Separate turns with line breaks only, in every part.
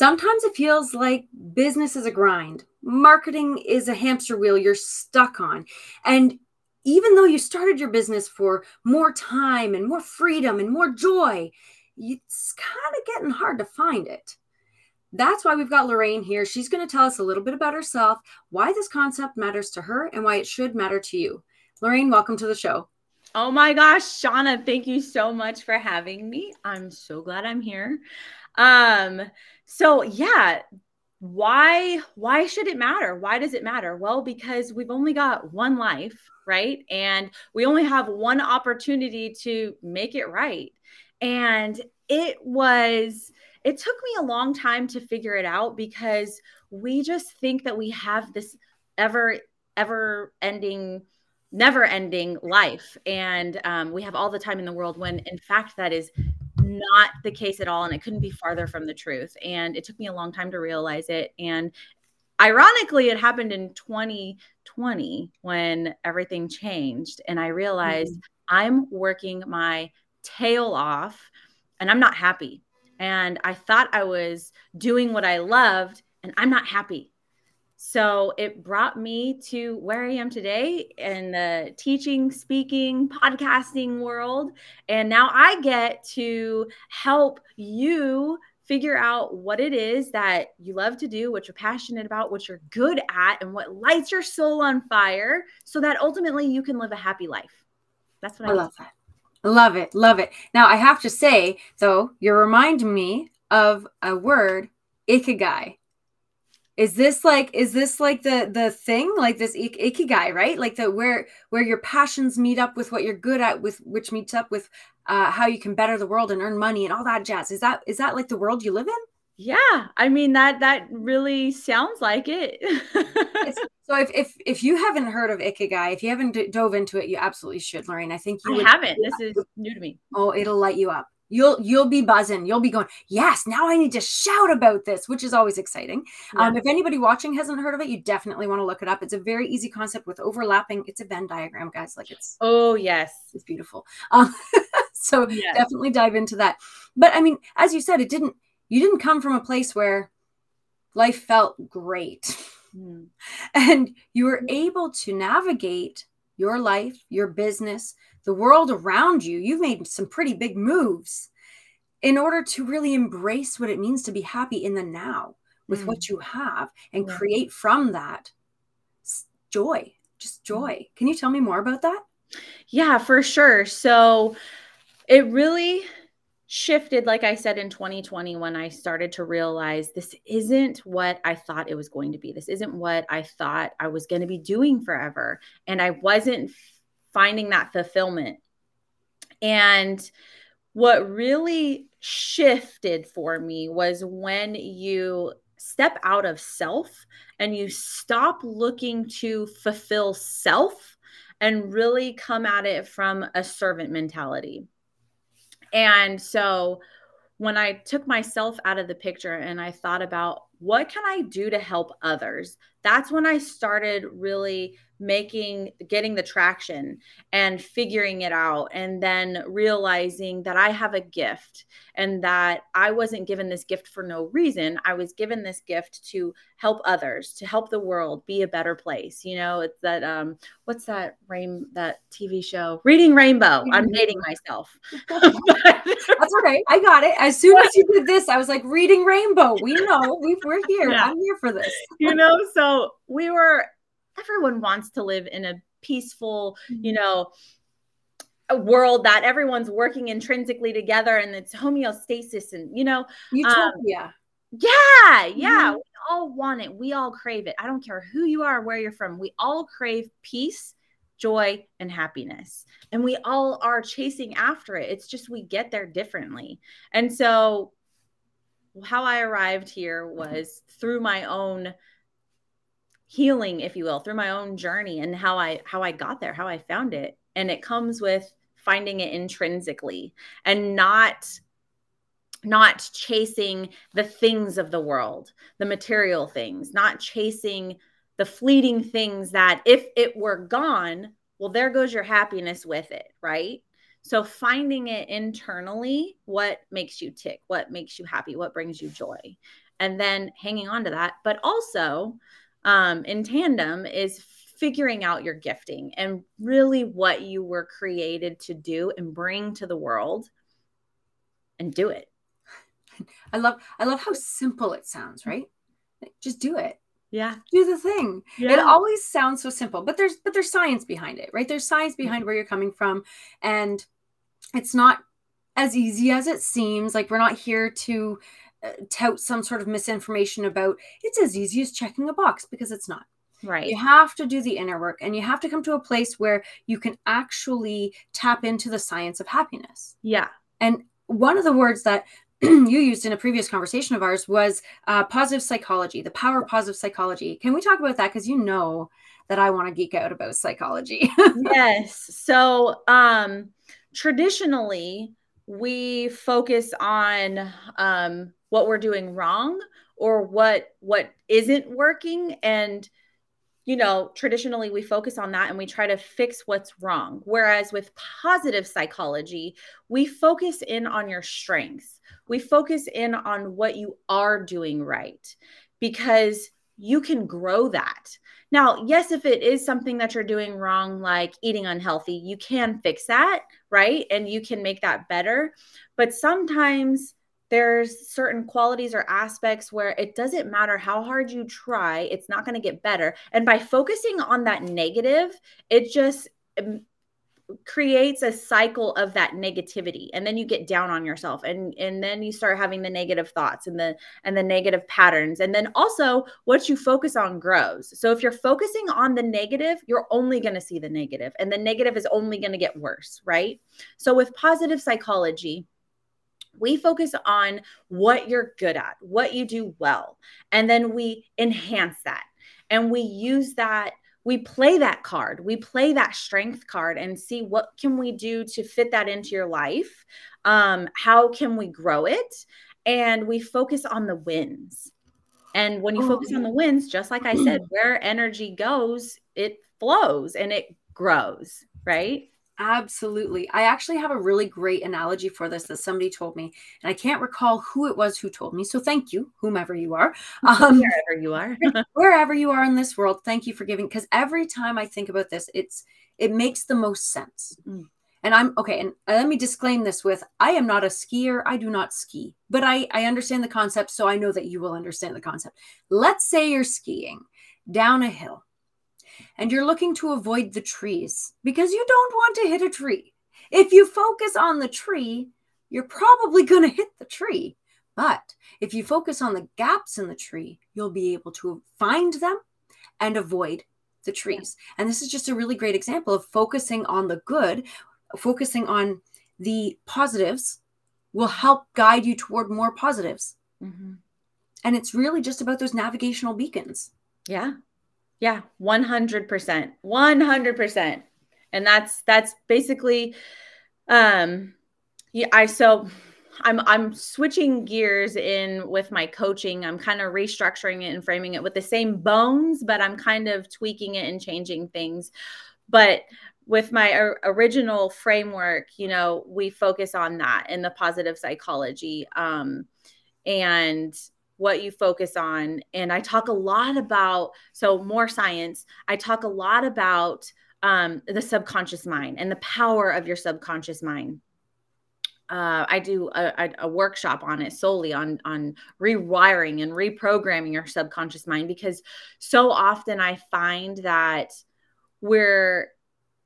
Sometimes it feels like business is a grind, marketing is a hamster wheel you're stuck on. And even though you started your business for more time and more freedom and more joy, it's kind of getting hard to find it. That's why we've got Lorayne here. She's going to tell us a little bit about herself, why this concept matters to her, and why it should matter to you. Lorayne, welcome to the show.
Oh my gosh, Shauna, thank you so much for having me. I'm so glad I'm here. Um, so yeah, why why should it matter? Why does it matter? Well, because we've only got one life, right? And we only have one opportunity to make it right. And it was it took me a long time to figure it out because we just think that we have this ever ever ending never ending life and um, we have all the time in the world when in fact that is not the case at all and it couldn't be farther from the truth and it took me a long time to realize it and ironically it happened in 2020 when everything changed and i realized mm-hmm. i'm working my tail off and i'm not happy and i thought i was doing what i loved and i'm not happy so it brought me to where I am today in the teaching, speaking, podcasting world. And now I get to help you figure out what it is that you love to do, what you're passionate about, what you're good at, and what lights your soul on fire so that ultimately you can live a happy life. That's what I,
I love that. Love it. Love it. Now, I have to say, though, you remind me of a word, ikigai is this like is this like the the thing? Like this ik- ikigai right? Like the where where your passions meet up with what you're good at with which meets up with uh, how you can better the world and earn money and all that jazz. Is that is that like the world you live in?
Yeah. I mean that that really sounds like it.
So if, if if you haven't heard of ikigai if you haven't d- dove into it you absolutely should lorayne. I think you
I haven't. this is new to me.
Oh it'll light you up you'll you'll be buzzing. You'll be going yes now i need to shout about this which is always exciting. Yeah. um, if anybody watching hasn't heard of it you definitely want to look it up. It's a very easy concept with overlapping. It's a venn diagram guys. Like it's
oh yes.
it's beautiful. Um, so yes. definitely dive into that. But i mean as you said it didn't you didn't come from a place where life felt great. Mm. and you were able to navigate your life your business the world around you, you've made some pretty big moves in order to really embrace what it means to be happy in the now with mm. what you have and yeah. create from that joy, just mm. joy. Can you tell me more about that?
Yeah, for sure. So it really shifted, like I said, in 2020 when I started to realize this isn't what I thought it was going to be. This isn't what I thought I was going to be doing forever. And I wasn't finding that fulfillment. And what really shifted for me was when you step out of self and you stop looking to fulfill self and really come at it from a servant mentality. And so when I took myself out of the picture and I thought about what can I do to help others, that's when I started really making getting the traction and figuring it out and then realizing that I have a gift and that I wasn't given this gift for no reason. I was given this gift to help others, to help the world be a better place. You know, it's that um what's that rain that TV show? Reading Rainbow. I'm dating myself.
That's okay. I got it. As soon as you did this, I was like reading Rainbow. We know we, we're here. Yeah. I'm here for this.
you know, so we were everyone wants to live in a peaceful, you mm-hmm. know, a world that everyone's working intrinsically together and it's homeostasis and you know
utopia.
Um, yeah, yeah. Mm-hmm. We all want it. We all crave it. I don't care who you are, where you're from. We all crave peace, joy, and happiness. And we all are chasing after it. It's just we get there differently. And so how I arrived here was through my own healing if you will through my own journey and how i how i got there how i found it. And it comes with finding it intrinsically and not not chasing the things of the world the material things not chasing the fleeting things that if it were gone well there goes your happiness with it right? So finding it internally what makes you tick? What makes you happy? What brings you joy? And then hanging on to that. But also, um, in tandem, is figuring out your gifting and really what you were created to do and bring to the world and do it.
I love I love how simple it sounds, right? Just do it.
Yeah.
Do the thing. Yeah. It always sounds so simple, but there's but there's science behind it, right? There's science behind where you're coming from and it's not as easy as it seems. Like we're not here to tout some sort of misinformation about it's as easy as checking a box because it's not.
Right.
You have to do the inner work and you have to come to a place where you can actually tap into the science of happiness.
Yeah.
And one of the words that you used in a previous conversation of ours was uh, positive psychology, the power of positive psychology. Can we talk about that? Because you know that I want to geek out about psychology.
yes. So, um, traditionally, we focus on um, what we're doing wrong or what what isn't working and you know traditionally we focus on that and we try to fix what's wrong whereas with positive psychology we focus in on your strengths we focus in on what you are doing right because you can grow that now, yes, if it is something that you're doing wrong, like eating unhealthy, you can fix that, right? And you can make that better. But sometimes there's certain qualities or aspects where it doesn't matter how hard you try, it's not going to get better. And by focusing on that negative, it just um, creates a cycle of that negativity and then you get down on yourself and and then you start having the negative thoughts and the and the negative patterns. And then also what you focus on grows. So if you're focusing on the negative you're only going to see the negative and the negative is only going to get worse right? So with positive psychology we focus on what you're good at what you do well and then we enhance that. And we use that we play that card we play that strength card and see what can we do to fit that into your life um, how can we grow it? And we focus on the wins. And when you focus on the wins just like i said where energy goes it flows and it grows right
Absolutely. I actually have a really great analogy for this that somebody told me, and I can't recall who it was who told me. So thank you, whomever you are.
Um, wherever you are.
wherever you are in this world, thank you for giving. Because every time I think about this, it's it makes the most sense. Mm. And I'm okay. And let me disclaim this with I am not a skier. I do not ski, but I, I understand the concept. So I know that you will understand the concept. Let's say you're skiing down a hill and you're looking to avoid the trees because you don't want to hit a tree. If you focus on the tree, you're probably going to hit the tree. But if you focus on the gaps in the tree, you'll be able to find them and avoid the trees. And this is just a really great example of focusing on the good, focusing on the positives will help guide you toward more positives. Mm-hmm. And it's really just about those navigational beacons.
Yeah. Yeah, 100%. 100%. And that's that's basically um yeah, I so I'm I'm switching gears in with my coaching. I'm kind of restructuring it and framing it with the same bones, but I'm kind of tweaking it and changing things. But with my original framework, you know, we focus on that in the positive psychology. Um, and what you focus on. And I talk a lot about, so more science, I talk a lot about um, the subconscious mind and the power of your subconscious mind. Uh, I do a, a, workshop on it solely on on rewiring and reprogramming your subconscious mind because so often I find that we're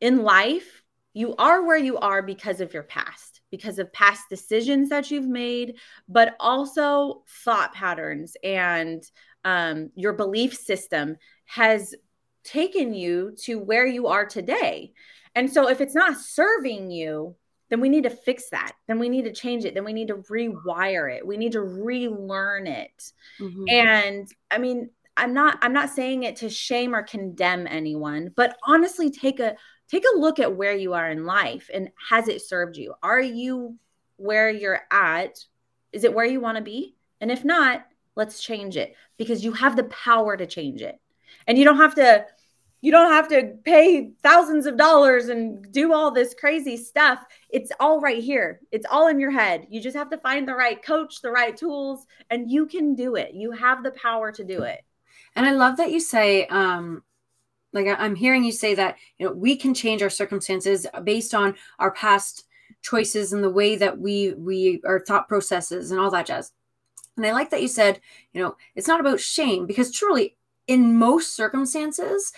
in life you are where you are because of your past, because of past decisions that you've made, but also thought patterns and um, your belief system has taken you to where you are today. And so if it's not serving you, then we need to fix that. Then we need to change it. Then we need to rewire it. We need to relearn it. Mm-hmm. And I mean, I'm not I'm not saying it to shame or condemn anyone, but honestly take a take a look at where you are in life and has it served you? Are you where you're at? Is it where you want to be? And if not, let's change it because you have the power to change it. And you don't have to you don't have to pay thousands of dollars and do all this crazy stuff. It's all right here. It's all in your head. You just have to find the right coach, the right tools, and you can do it. You have the power to do it.
And I love that you say, um, like I'm hearing you say that you know we can change our circumstances based on our past choices and the way that we we our thought processes and all that jazz. And I like that you said, you know, it's not about shame because truly in most circumstances,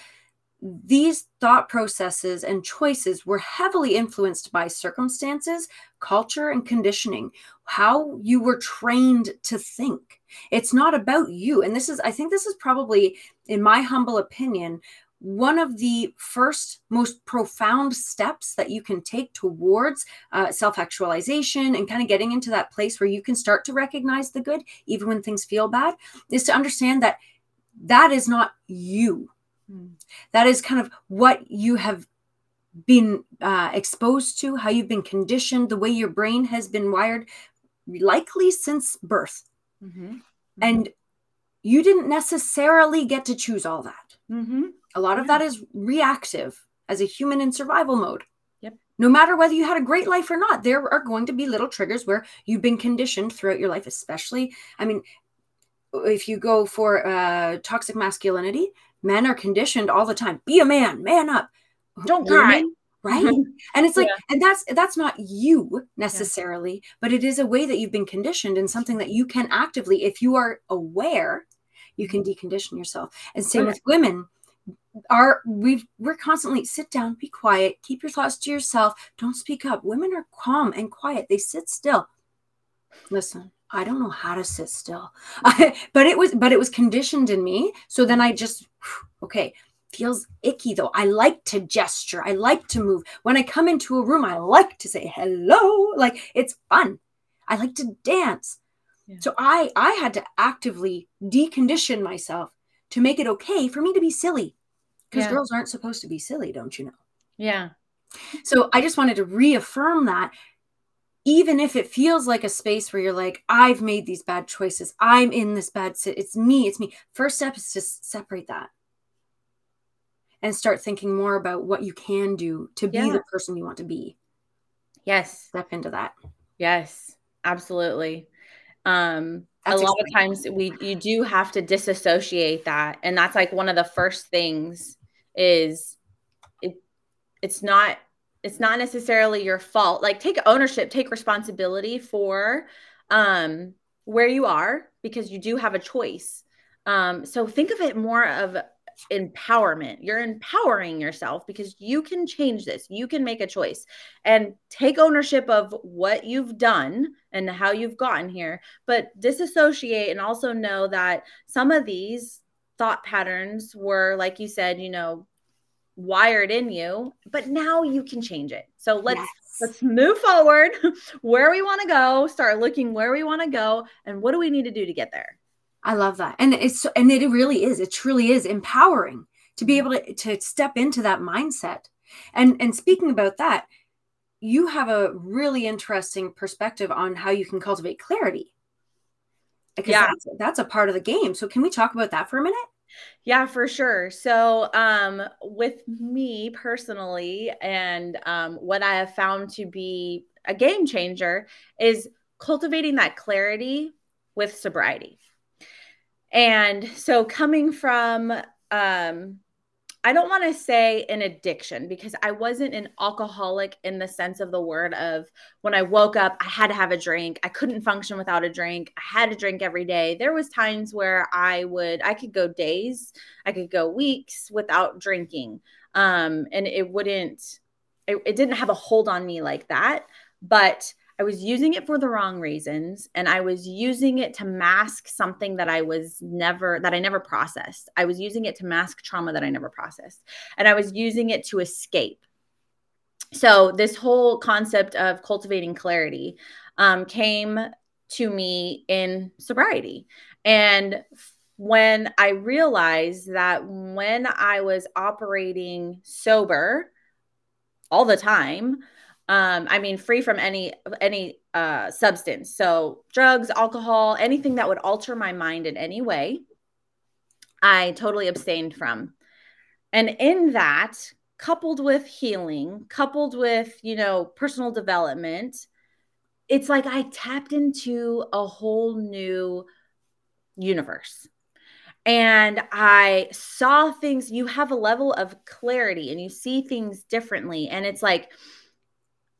these thought processes and choices were heavily influenced by circumstances, culture, and conditioning, how you were trained to think. It's not about you. And this is, I think, this is probably, in my humble opinion, one of the first most profound steps that you can take towards uh, self actualization and kind of getting into that place where you can start to recognize the good, even when things feel bad, is to understand that that is not you. Mm. That is kind of what you have been uh, exposed to, how you've been conditioned, the way your brain has been wired, likely since birth. Mm-hmm. Mm-hmm. And you didn't necessarily get to choose all that. Mm-hmm. A lot of that is reactive as a human in survival mode.
Yep.
No matter whether you had a great life or not, there are going to be little triggers where you've been conditioned throughout your life, especially. I mean, if you go for uh, toxic masculinity, men are conditioned all the time be a man, man up,
don't cry.
Right. and it's like, yeah. and that's that's not you necessarily, yeah. but it is a way that you've been conditioned and something that you can actively, if you are aware, you can decondition yourself. And same with women are we we're constantly sit down be quiet keep your thoughts to yourself don't speak up women are calm and quiet they sit still listen I don't know how to sit still. but it was but it was conditioned in me. So then I just okay, feels icky though. I like to gesture. I like to move. When I come into a room, I like to say hello. Like it's fun. I like to dance. Yeah. So I I had to actively decondition myself to make it okay for me to be silly. Because yeah. girls aren't supposed to be silly, don't you know?
Yeah.
So I just wanted to reaffirm that even if it feels like a space where you're like i've made these bad choices i'm in this bad sit it's me it's me first step is to separate that and start thinking more about what you can do to be yeah. the person you want to be
yes
step into that
yes absolutely um that's a lot of times we you do have to disassociate that and that's like one of the first things is it it's not it's not necessarily your fault. Like take ownership take responsibility for um where you are because you do have a choice. Um so think of it more of empowerment you're empowering yourself because you can change this you can make a choice and take ownership of what you've done and how you've gotten here but disassociate and also know that some of these thought patterns were like you said you know wired in you, but now you can change it. So let's yes. let's move forward where we want to go, start looking where we want to go and what do we need to do to get there.
I love that. And it's and it really is. It truly is empowering to be able to to step into that mindset. And and speaking about that, you have a really interesting perspective on how you can cultivate clarity. Because yeah. that's, that's a part of the game. So can we talk about that for a minute?
Yeah, for sure. So, um, with me personally, and um, what I have found to be a game changer is cultivating that clarity with sobriety. And so, coming from um, I don't want to say an addiction because I wasn't an alcoholic in the sense of the word of when I woke up, I had to have a drink. I couldn't function without a drink. I had to drink every day. There was times where I would I could go days, I could go weeks without drinking. Um, and it wouldn't it, it didn't have a hold on me like that, but I was using it for the wrong reasons and I was using it to mask something that I was never that I never processed. I was using it to mask trauma that I never processed. And I was using it to escape. So this whole concept of cultivating clarity um, came to me in sobriety. And when I realized that when I was operating sober all the time, um i mean free from any any uh substance so drugs alcohol anything that would alter my mind in any way i totally abstained from And in that, coupled with healing, coupled with, you know, personal development, it's like I tapped into a whole new universe. And I saw things, you have a level of clarity and you see things differently. And it's like,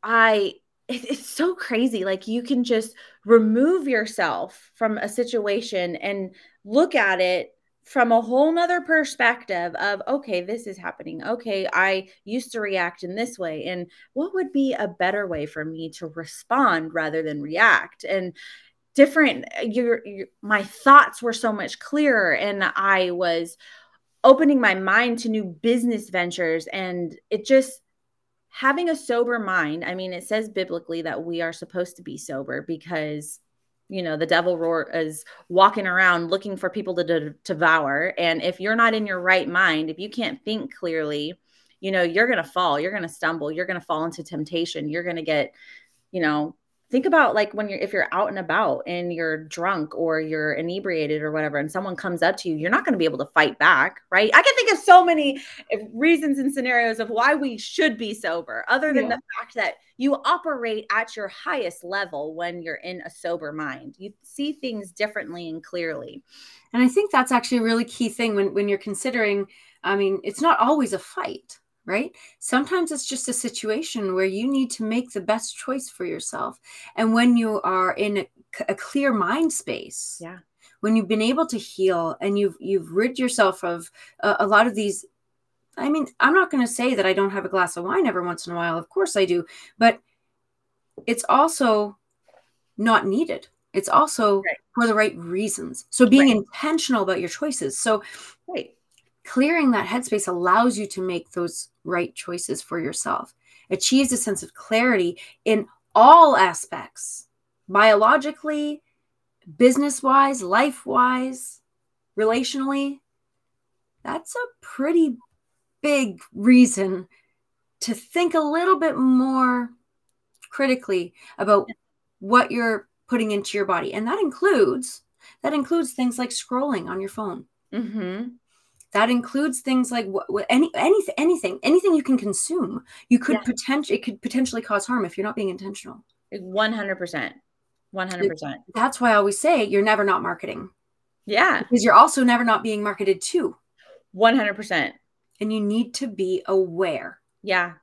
I, it's so crazy. Like you can just remove yourself from a situation and look at it from a whole nother perspective of okay this is happening. Okay i used to react in this way. And what would be a better way for me to respond rather than react? And different your, your my thoughts were so much clearer and i was opening my mind to new business ventures. And it just having a sober mind i mean it says biblically that we are supposed to be sober because you know the devil roar is walking around looking for people to de- devour. And if you're not in your right mind if you can't think clearly you know you're going to fall you're going to stumble you're going to fall into temptation you're going to get you know think about like when you're if you're out and about and you're drunk or you're inebriated or whatever and someone comes up to you you're not going to be able to fight back right? I can think of so many eh, reasons and scenarios of why we should be sober other than yeah. the fact that you operate at your highest level when you're in a sober mind. You see things differently and clearly.
And i think that's actually a really key thing when when you're considering i mean it's not always a fight right? Sometimes it's just a situation where you need to make the best choice for yourself. And when you are in a, a clear mind space,
yeah.
When you've been able to heal and you've you've rid yourself of a, a lot of these I mean, I'm not going to say that I don't have a glass of wine every once in a while. Of course I do, but it's also not needed. It's also right. for the right reasons. So being right. intentional about your choices. So
right
clearing that headspace allows you to make those right choices for yourself. Achieves a sense of clarity in all aspects biologically business wise life wise relationally. That's a pretty big reason to think a little bit more critically about what you're putting into your body. And that includes that includes things like scrolling on your phone.
Mm-hmm.
That includes things like what, what any anything anything anything you can consume. You could yeah. potentially it could potentially cause harm if you're not being intentional.
One hundred percent. One hundred percent.
That's why I always say you're never not marketing.
Yeah.
Because you're also never not being marketed to.
One hundred percent.
And you need to be aware.
Yeah.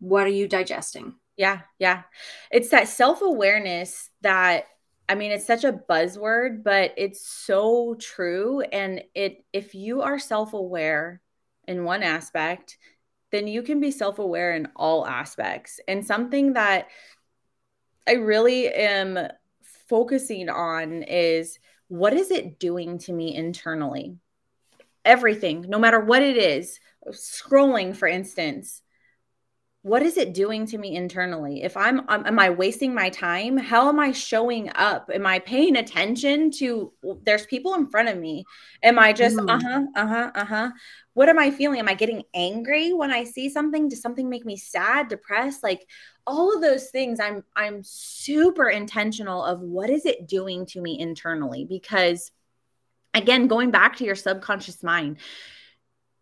What are you digesting?
Yeah, yeah. It's that self-awareness that I mean, it's such a buzzword, but it's so true. And it if you are self-aware in one aspect, then you can be self-aware in all aspects. And something that I really am focusing on is what is it doing to me internally? Everything, no matter what it is, scrolling, for instance, what is it doing to me internally? If i'm um, am i wasting my time? How am i showing up? Am i paying attention to there's people in front of me. Am i just mm. uh-huh uh-huh uh-huh. What am i feeling? Am i getting angry when i see something? Does something make me sad depressed? Like all of those things i'm i'm super intentional of what is it doing to me internally? Because again going back to your subconscious mind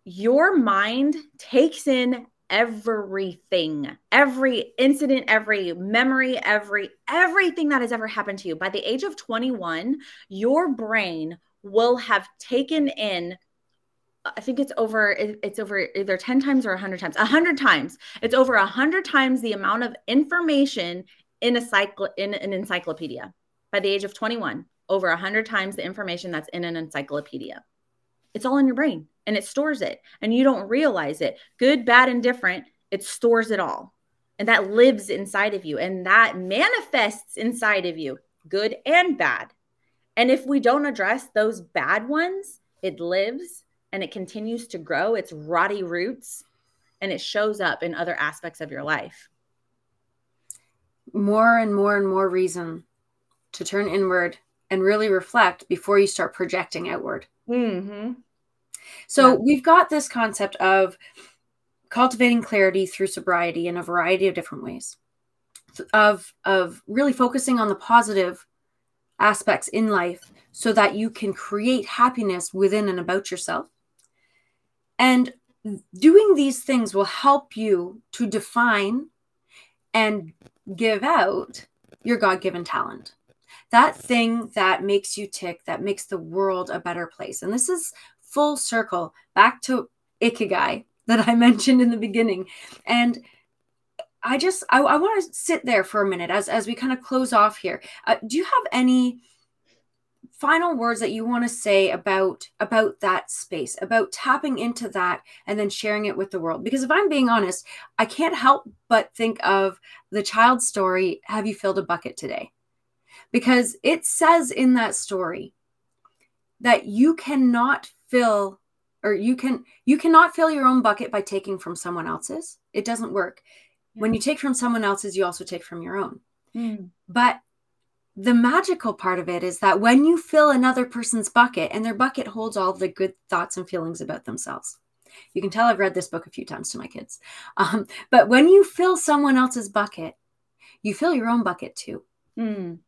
your mind takes in everything every incident every memory every everything that has ever happened to you. By the age of 21 your brain will have taken in i think it's over it's over either 10 times or 100 times 100 times. It's over 100 times the amount of information in a cycle in an encyclopedia. By the age of 21 over 100 times the information that's in an encyclopedia it's all in your brain and it stores it and you don't realize it. Good, bad, and different, it stores it all. And that lives inside of you and that manifests inside of you, good and bad. And if we don't address those bad ones, it lives and it continues to grow its rotty roots and it shows up in other aspects of your life.
More and more and more reason to turn inward and really reflect before you start projecting outward.
Mm-hmm.
So yeah. we've got this concept of cultivating clarity through sobriety in a variety of different ways. Of of really focusing on the positive aspects in life so that you can create happiness within and about yourself. And doing these things will help you to define and give out your God given talent. That thing that makes you tick, that makes the world a better place. And this is full circle back to Ikigai that I mentioned in the beginning. And I just, I, I want to sit there for a minute as, as we kind of close off here. Uh, do you have any final words that you want to say about about that space about tapping into that and then sharing it with the world because if i'm being honest i can't help but think of the child story have you filled a bucket today because it says in that story that you cannot fill or you can you cannot fill your own bucket by taking from someone else's it doesn't work yeah. when you take from someone else's you also take from your own mm. but the magical part of it is that when you fill another person's bucket and their bucket holds all the good thoughts and feelings about themselves you can tell i've read this book a few times to my kids um, but when you fill someone else's bucket you fill your own bucket too mm.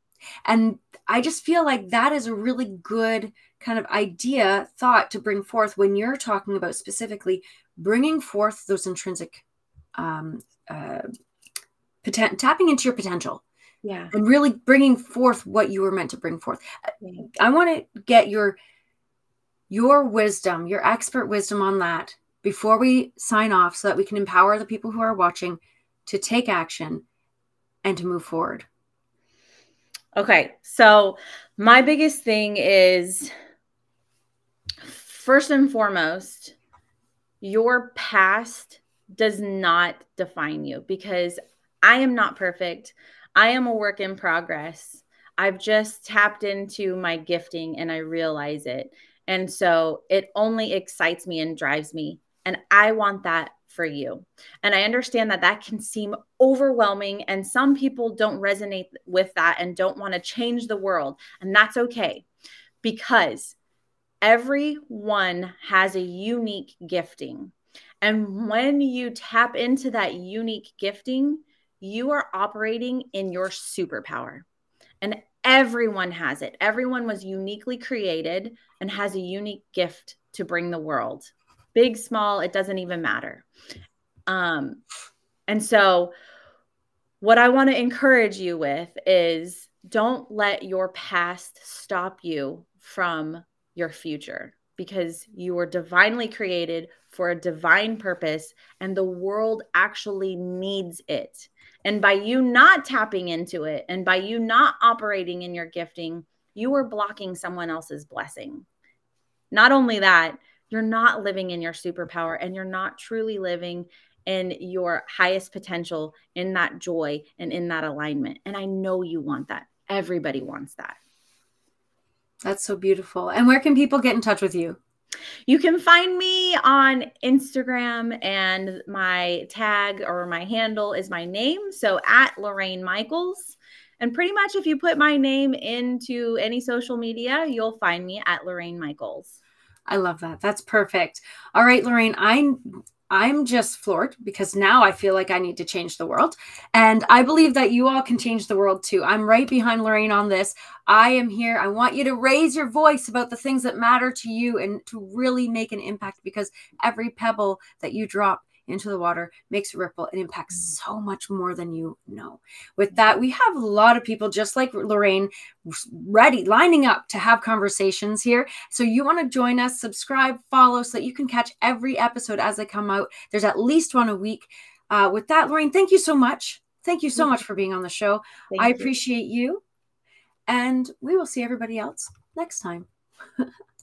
And i just feel like that is a really good kind of idea thought to bring forth when you're talking about specifically bringing forth those intrinsic um, uh, poten- tapping into your potential
yeah.
and really bringing forth what you were meant to bring forth. I want to get your your wisdom your expert wisdom on that before we sign off so that we can empower the people who are watching to take action and to move forward
okay so my biggest thing is first and foremost your past does not define you because I am not perfect. I am a work in progress. I've just tapped into my gifting and I realize it. And so it only excites me and drives me. And I want that for you. And I understand that that can seem overwhelming, and some people don't resonate with that and don't want to change the world. And that's okay because everyone has a unique gifting. And when you tap into that unique gifting, you are operating in your superpower. And everyone has it. Everyone was uniquely created and has a unique gift to bring the world. Big, small, it doesn't even matter. Um, and so, what I want to encourage you with is don't let your past stop you from your future because you were divinely created for a divine purpose and the world actually needs it. And by you not tapping into it and by you not operating in your gifting, you are blocking someone else's blessing. Not only that, you're not living in your superpower and you're not truly living in your highest potential, in that joy and in that alignment. And I know you want that. Everybody wants that.
That's so beautiful. And where can people get in touch with you?
You can find me on Instagram, and my tag or my handle is my name. So at Lorayne Michaels. And pretty much if you put my name into any social media, you'll find me at Lorayne Michaels.
I love that. That's perfect. All right, Lorayne, I'm I'm just floored because now I feel like I need to change the world. And I believe that you all can change the world too. I'm right behind Lorayne on this. I am here. I want you to raise your voice about the things that matter to you and to really make an impact because every pebble that you drop into the water, makes a ripple, and impacts mm. so much more than you know. With that, we have a lot of people just like Lorayne ready, lining up to have conversations here. So you want to join us, subscribe, follow so that you can catch every episode as they come out. There's at least one a week. Uh, with that, Lorayne, thank you so much. Thank you so much for being on the show. Thank I appreciate you. you. And we will see everybody else next time.